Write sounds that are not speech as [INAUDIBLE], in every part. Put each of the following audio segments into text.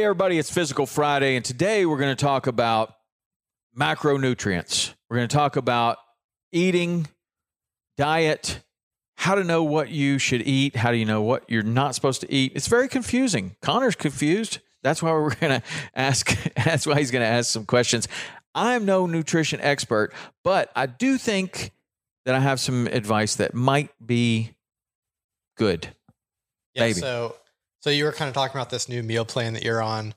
Hey, everybody, it's Physical Friday, and today we're going to talk about macronutrients. We're going to talk about eating, diet, how to know what you should eat, how do you know what you're not supposed to eat. It's very confusing. Connor's confused. That's why we're [LAUGHS] going to ask, that's why he's going to ask some questions. I'm no nutrition expert, but I do think that I have some advice that might be good. Yeah, Maybe. so so you were kind of talking about this new meal plan that you're on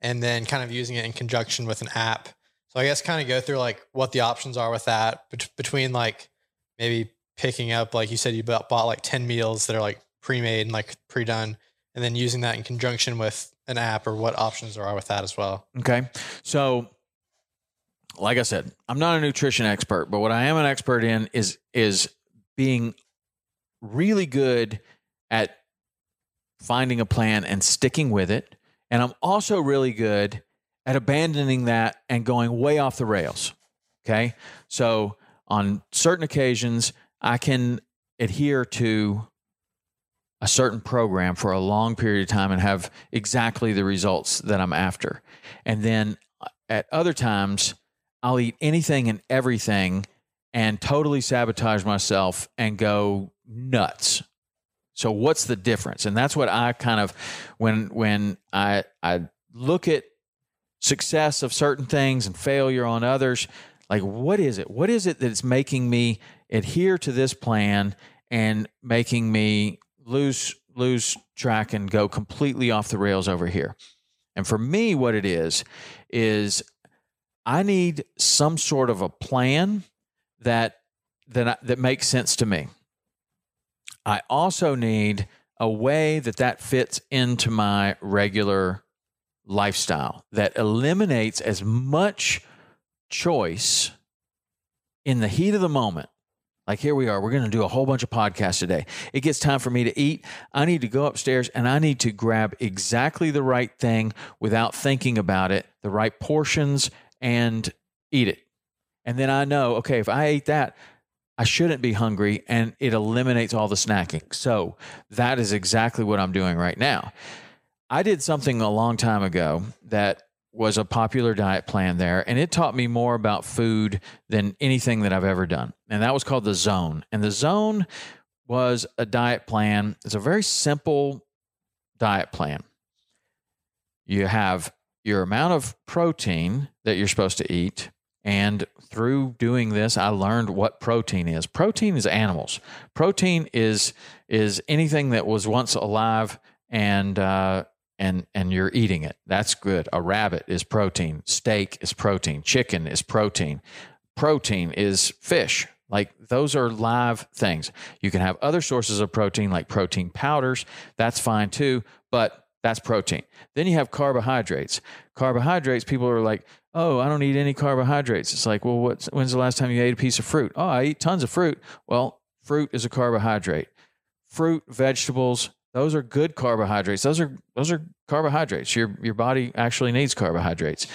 and then kind of using it in conjunction with an app. So I guess kind of go through like what the options are with that bet- between like maybe picking up like you said you bought, bought like 10 meals that are like pre-made and like pre-done and then using that in conjunction with an app or what options there are with that as well. Okay. So, like I said, I'm not a nutrition expert, but what I am an expert in is is being really good at finding a plan and sticking with it. And I'm also really good at abandoning that and going way off the rails. Okay. So, on certain occasions, I can adhere to a certain program for a long period of time and have exactly the results that I'm after. And then uh, at other times, I'll eat anything and everything and totally sabotage myself and go nuts. So what's the difference? And that's what I kind of when when I I look at success of certain things and failure on others, like what is it? What is it that's making me adhere to this plan and making me lose lose track and go completely off the rails over here? And for me what it is is I need some sort of a plan that that that makes sense to me. I also need a way that that fits into my regular lifestyle that eliminates as much choice in the heat of the moment. Like here we are, we're going to do a whole bunch of podcasts today. It gets time for me to eat. I need to go upstairs and I need to grab exactly the right thing without thinking about it, the right portions, and eat it. And then I know, okay, if I ate that, I shouldn't be hungry and it eliminates all the snacking. So that is exactly what I'm doing right now. I did something a long time ago that was a popular diet plan there, and it taught me more about food than anything that I've ever done. And that was called the Zone. And the Zone was a diet plan, it's a very simple diet plan. You have your amount of protein that you're supposed to eat. And through doing this, I learned what protein is. Protein is animals. Protein is is anything that was once alive and uh, and and you're eating it. That's good. A rabbit is protein. Steak is protein. Chicken is protein. Protein is fish. Like those are live things. You can have other sources of protein like protein powders. That's fine too, but that's protein. Then you have carbohydrates. Carbohydrates, people are like, oh, I don't eat any carbohydrates. It's like, well, what's, when's the last time you ate a piece of fruit? Oh, I eat tons of fruit. Well, fruit is a carbohydrate. Fruit, vegetables, those are good carbohydrates. Those are those are carbohydrates. Your your body actually needs carbohydrates.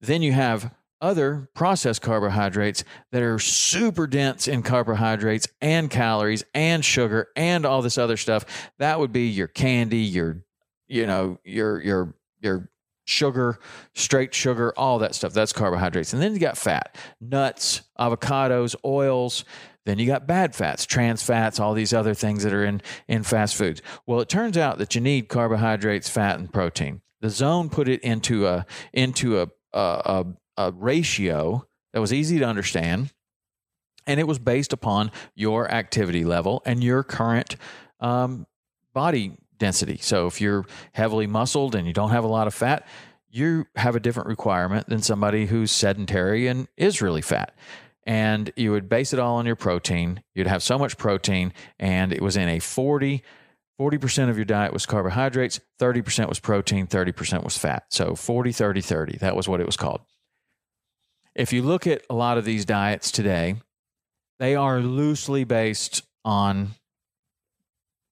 Then you have other processed carbohydrates that are super dense in carbohydrates and calories and sugar and all this other stuff. That would be your candy, your you know, your your your sugar, straight sugar, all that stuff. That's carbohydrates. And then you got fat, nuts, avocados, oils. Then you got bad fats, trans fats, all these other things that are in, in fast foods. Well, it turns out that you need carbohydrates, fat, and protein. The zone put it into a into a a, a, a ratio that was easy to understand, and it was based upon your activity level and your current um, body density. So if you're heavily muscled and you don't have a lot of fat, you have a different requirement than somebody who's sedentary and is really fat. And you would base it all on your protein. You'd have so much protein, and it was in a 40 40% of your diet was carbohydrates, 30% was protein, 30% was fat. So 40, 30, 30. That was what it was called. If you look at a lot of these diets today, they are loosely based on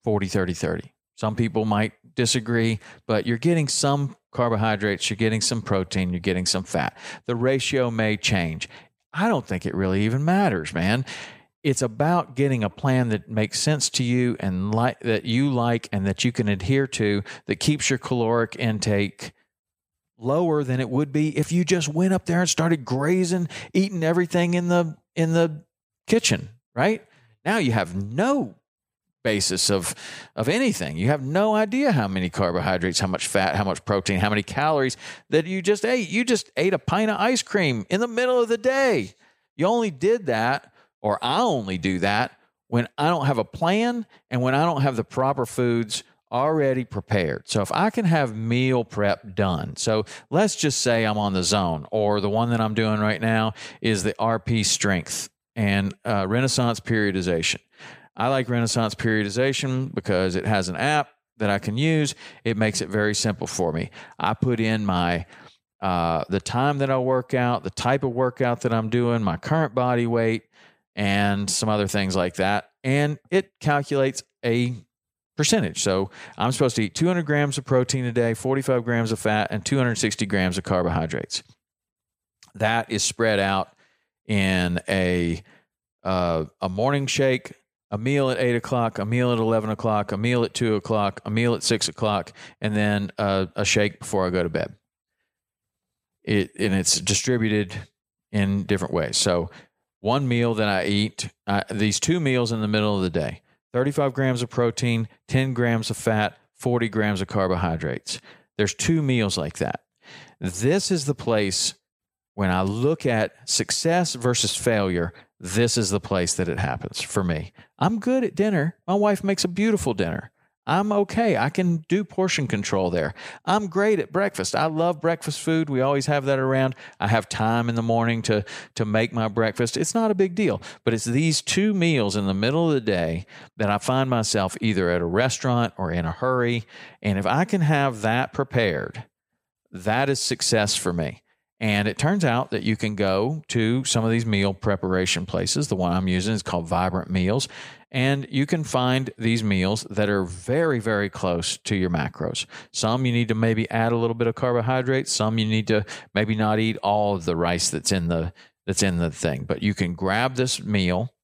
40, 30, 30. Some people might disagree, but you're getting some carbohydrates, you're getting some protein, you're getting some fat. The ratio may change. I don't think it really even matters, man. It's about getting a plan that makes sense to you and like that you like and that you can adhere to that keeps your caloric intake lower than it would be if you just went up there and started grazing, eating everything in the in the kitchen, right? Now you have no basis of of anything. You have no idea how many carbohydrates, how much fat, how much protein, how many calories that you just ate. You just ate a pint of ice cream in the middle of the day. You only did that, or I only do that when I don't have a plan and when I don't have the proper foods already prepared. So if I can have meal prep done. So let's just say I'm on the zone or the one that I'm doing right now is the RP strength and uh, Renaissance periodization. I like Renaissance periodization because it has an app that I can use. It makes it very simple for me. I put in my uh, the time that I work out, the type of workout that I'm doing, my current body weight, and some other things like that, and it calculates a percentage. So I'm supposed to eat 200 grams of protein a day, 45 grams of fat, and 260 grams of carbohydrates. That is spread out in a uh, a morning shake, a meal at eight o'clock, a meal at 11 o'clock, a meal at two o'clock, a meal at six o'clock, and then a, a shake before I go to bed. It, and it's distributed in different ways. So, one meal that I eat, uh, these two meals in the middle of the day 35 grams of protein, 10 grams of fat, 40 grams of carbohydrates. There's two meals like that. This is the place when I look at success versus failure this is the place that it happens for me. I'm good at dinner. My wife makes a beautiful dinner. I'm okay. I can do portion control there. I'm great at breakfast. I love breakfast food. We always have that around. I have time in the morning to to make my breakfast. It's not a big deal, but it's these two meals in the middle of the day that I find myself either at a restaurant or in a hurry, and if I can have that prepared, that is success for me. And it turns out that you can go to some of these meal preparation places. The one I'm using is called Vibrant Meals. And you can find these meals that are very, very close to your macros. Some you need to maybe add a little bit of carbohydrates. Some you need to maybe not eat all of the rice that's in the that's in the thing. But you can grab this meal,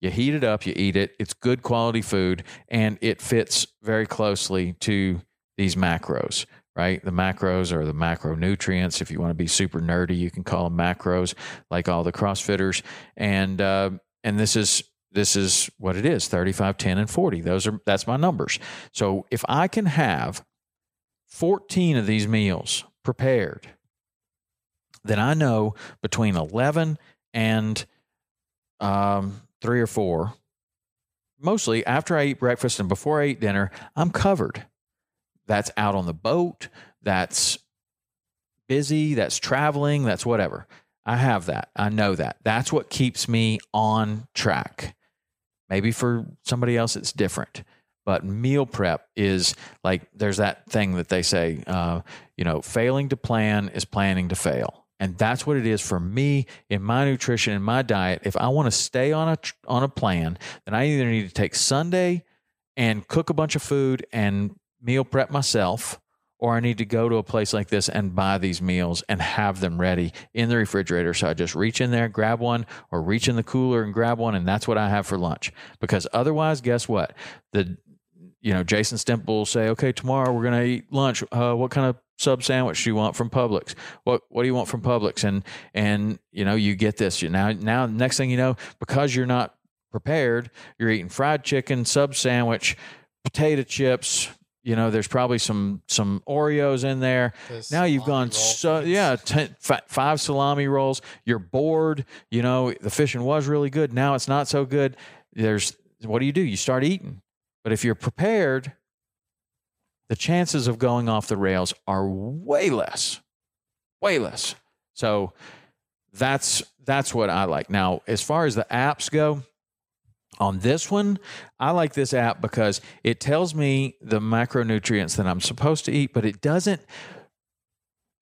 you heat it up, you eat it. It's good quality food, and it fits very closely to these macros right? The macros or the macronutrients. If you want to be super nerdy, you can call them macros, like all the CrossFitters. And uh, and this is this is what it is: 35, 10, and 40. Those are that's my numbers. So if I can have 14 of these meals prepared, then I know between 11 and um, three or four, mostly after I eat breakfast and before I eat dinner, I'm covered that's out on the boat, that's busy, that's traveling, that's whatever. I have that. I know that. That's what keeps me on track. Maybe for somebody else, it's different. But meal prep is like there's that thing that they say, uh, you know, failing to plan is planning to fail. And that's what it is for me in my nutrition and my diet. If I want to stay on a on a plan, then I either need to take Sunday and cook a bunch of food and meal prep myself or I need to go to a place like this and buy these meals and have them ready in the refrigerator. So I just reach in there, grab one, or reach in the cooler and grab one, and that's what I have for lunch. Because otherwise, guess what? The you know Jason Stemple will say, okay, tomorrow we're to eat lunch. Uh, what kind of sub sandwich do you want from Publix? What what do you want from Publix? And and you know you get this. You now now next thing you know, because you're not prepared, you're eating fried chicken, sub sandwich, potato chips. You know, there's probably some some Oreos in there. Those Now you've gone so yeah, ten, fi- five salami rolls. You're bored. You know the fishing was really good. Now it's not so good. There's what do you do? You start eating. But if you're prepared, the chances of going off the rails are way less, way less. So that's that's what I like. Now, as far as the apps go, on this one, I like this app because it tells me the macronutrients that I'm supposed to eat, but it doesn't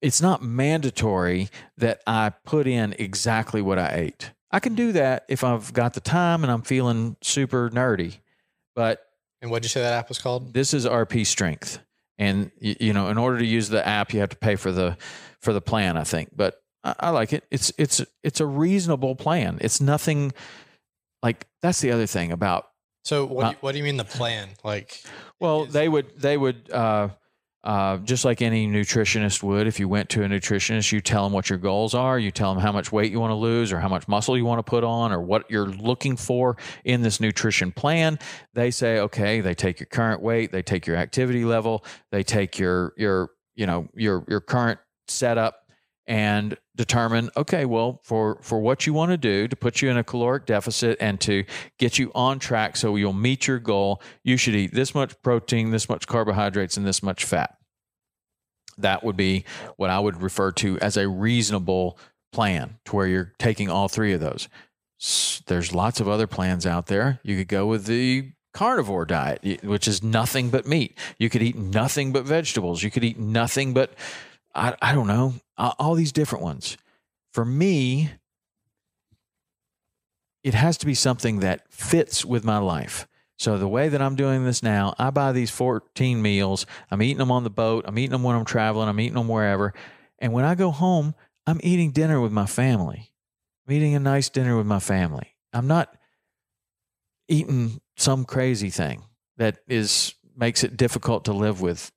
it's not mandatory that I put in exactly what I ate. I can do that if I've got the time and I'm feeling super nerdy. But And what did you say that app was called? this is RP Strength, and you, you know, in order to use the app, you have to pay for the for the plan. I think, but I, I like it. It's it's it's a reasonable plan. It's nothing like that's the other thing about So what, Uh, do you, what do you mean the plan? Like, Well, is- they would they would uh, uh, just like any nutritionist would. If you went to a nutritionist, you tell them what your goals are. You tell them how much weight you want to lose, or how much muscle you want to put on, or what you're looking for in this nutrition plan. They say, okay. They take your current weight, they take your activity level, they take your your you know your your current setup and determine okay well for for what you want to do to put you in a caloric deficit and to get you on track so you'll meet your goal you should eat this much protein this much carbohydrates and this much fat. That would be what i would refer to as a reasonable plan to where you're taking all three of those. There's lots of other plans out there. You could go with the carnivore diet which is nothing but meat. You could eat nothing but vegetables. You could eat nothing but I, I don't know, all these different ones. For me, it has to be something that fits with my life. So the way that I'm doing this now, I buy these 14 meals. I'm eating them on the boat. I'm eating them when I'm traveling. I'm eating them wherever. And when I go home, I'm eating dinner with my family. I'm eating a nice dinner with my family. I'm not eating some crazy thing that is makes it difficult to live with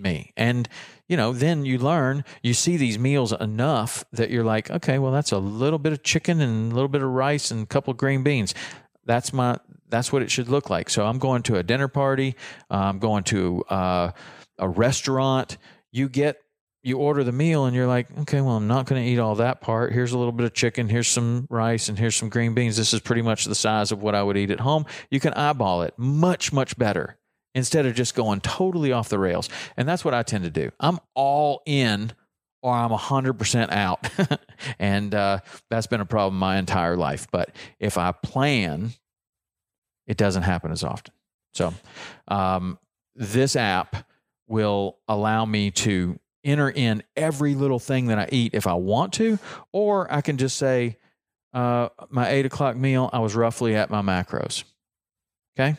me. And you know, then you learn, you see these meals enough that you're like, okay, well, that's a little bit of chicken and a little bit of rice and a couple of green beans. That's my, that's what it should look like. So I'm going to a dinner party. I'm going to uh, a restaurant. You get, you order the meal and you're like, okay, well, I'm not going to eat all that part. Here's a little bit of chicken. Here's some rice and here's some green beans. This is pretty much the size of what I would eat at home. You can eyeball it much, much better instead of just going totally off the rails. And that's what I tend to do. I'm all in or I'm 100% out. [LAUGHS] and uh, that's been a problem my entire life. But if I plan, it doesn't happen as often. So um, this app will allow me to enter in every little thing that I eat if I want to, or I can just say, uh, my eight o'clock meal, I was roughly at my macros. Okay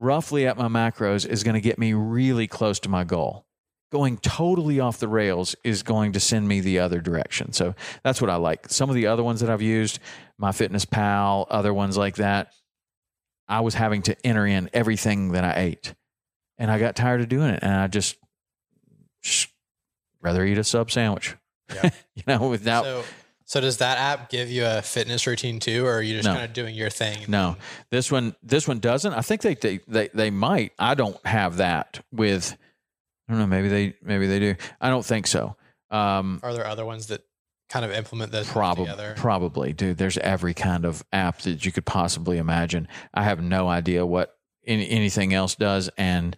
roughly at my macros is going to get me really close to my goal. Going totally off the rails is going to send me the other direction. So that's what I like. Some of the other ones that I've used, my Fitness Pal, other ones like that, I was having to enter in everything that I ate. And I got tired of doing it. And I just, just rather eat a sub sandwich. Yeah. [LAUGHS] you know, without so, so does that app give you a fitness routine too, or are you just No. kind of doing your thing? No, this one this one doesn't. I think they they they, they might. I don't have that with. I don't know. Maybe they maybe they do. I don't think so. Um, Are there other ones that kind of implement those probably together? probably, dude. There's every kind of app that you could possibly imagine. I have no idea what any, anything else does, and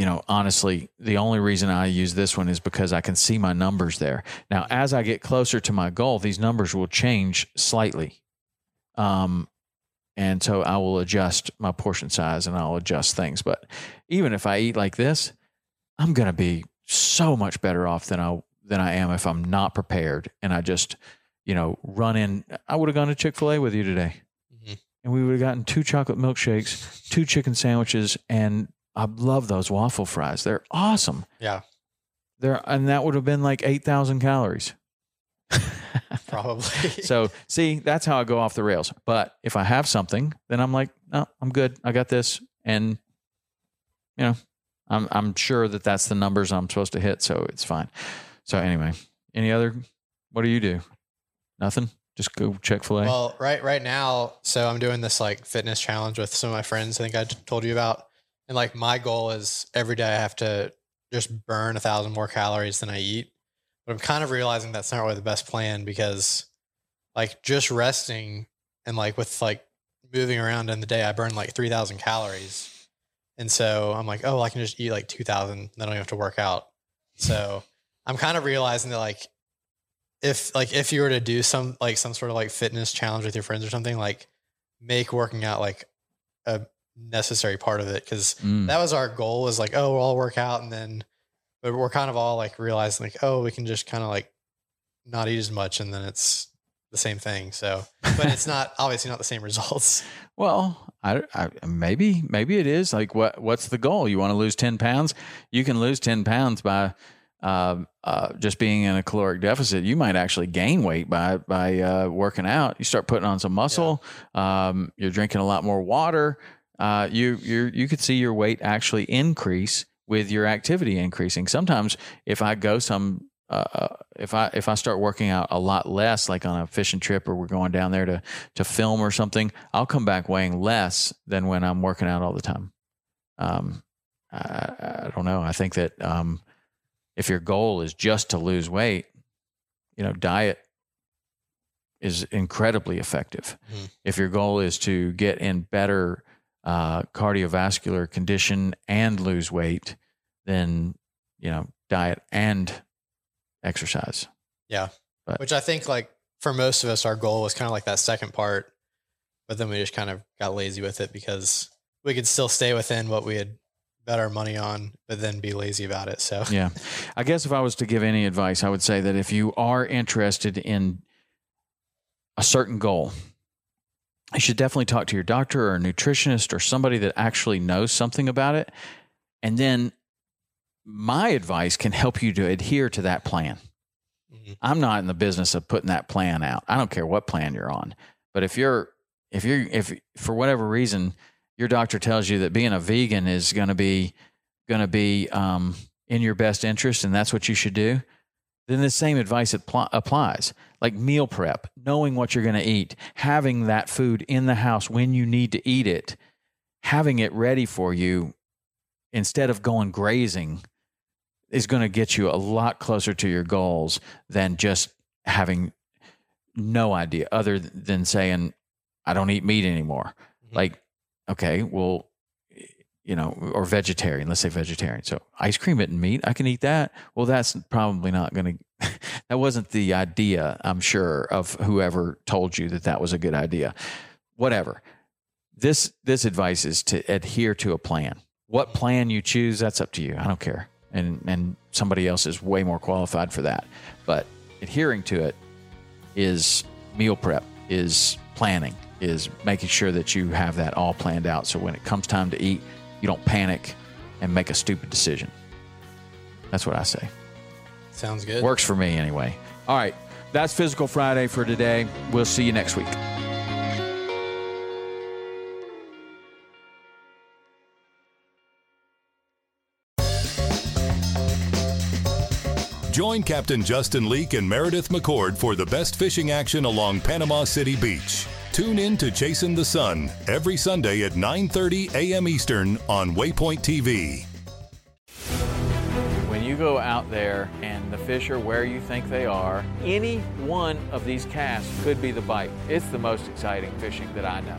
you know, honestly, the only reason I use this one is because I can see my numbers there. Now, as I get closer to my goal, these numbers will change slightly. Um, and so I will adjust my portion size and I'll adjust things. But even if I eat like this, I'm going to be so much better off than I than I am if I'm not prepared and I just, you know, run in. I would have gone to Chick Fil A with you today, Mhm. and we would have gotten two chocolate milkshakes, two chicken sandwiches, and I love those waffle fries. They're awesome. Yeah, They're and that would have been like eight thousand calories. [LAUGHS] [LAUGHS] probably. so see, that's how I go off the rails. But if I have something, then I'm like, no, I'm good. I got this, and you know, I'm I'm sure that that's the numbers I'm supposed to hit, so it's fine. So anyway, any other? What do you do? Nothing. Just go Chick Fil A. Well, right right now, so I'm doing this like fitness challenge with some of my friends. I think I told you about, and like my goal is every day I have to just burn a thousand more calories than I eat. But I'm kind of realizing that's not really the best plan because, like, just resting and like with like moving around in the day, I burn like three thousand calories, and so I'm like, oh, well, I can just eat like two thousand. Then I don't have to work out. So I'm kind of realizing that like if like if you were to do some like some sort of like fitness challenge with your friends or something like make working out like a necessary part of it because Mm. that was our goal was like oh we'll all work out and then but we're kind of all like realizing like oh we can just kind of like not eat as much and then it's the same thing so but it's not [LAUGHS] obviously not the same results Well, I, I maybe maybe it is like what what's the goal? You want to lose ten pounds? You can lose ten pounds by uh, uh, just being in a caloric deficit. You might actually gain weight by by uh, working out. You start putting on some muscle. Um, you're drinking a lot more water. Uh, you you you could see your weight actually increase with your activity increasing. Sometimes if I go some uh, if I if I start working out a lot less, like on a fishing trip or we're going down there to to film or something, I'll come back weighing less than when I'm working out all the time. Um, I, I don't know. I think that um, if your goal is just to lose weight, you know, diet is incredibly effective. Mhm. If your goal is to get in better uh, cardiovascular condition and lose weight, then you know, diet and exercise. yeah But- which i think like for most of us our goal was kind of like that second part but then we just kind of got lazy with it because we could still stay within what we had bet our money on but then be lazy about it so yeah. I guess if I was to give any advice, I would say that if you are interested in a certain goal, you should definitely talk to your doctor or a nutritionist or somebody that actually knows something about it. And then my advice can help you to adhere to that plan. Mhm. I'm not in the business of putting that plan out. I don't care what plan you're on. But if you're if you're if for whatever reason your doctor tells you that being a vegan is going to be going to be um, in your best interest and that's what you should do, then the same advice appl- applies. Like meal prep, knowing what you're going to eat, having that food in the house when you need to eat it, having it ready for you instead of going grazing is going to get you a lot closer to your goals than just having no idea other than saying I don't eat meat anymore. Mhm. Like okay, well you know, or vegetarian, let's say vegetarian. So ice cream isn't meat. I can eat that. Well, that's probably not going [LAUGHS] to, that wasn't the idea, I'm sure, of whoever told you that that was a good idea. Whatever. This, this advice is to adhere to a plan. What plan you choose, that's up to you. I don't care. And, and somebody else is way more qualified for that. But adhering to it is meal prep, is planning, is making sure that you have that all planned out. So when it comes time to eat, you don't panic and make a stupid decision. That's what I say. sounds good Works for me anyway. All right. That's Physical Friday for today. We'll see you next week. Join Captain Justin Leake and Meredith McCord for the best fishing action along Panama City Beach. Tune in to Chasing the Sun every Sunday at 9:30 a.m. Eastern on Waypoint TV. When you go out there and the fish are where you think they are, any one of these casts could be the bite. It's the most exciting fishing that I know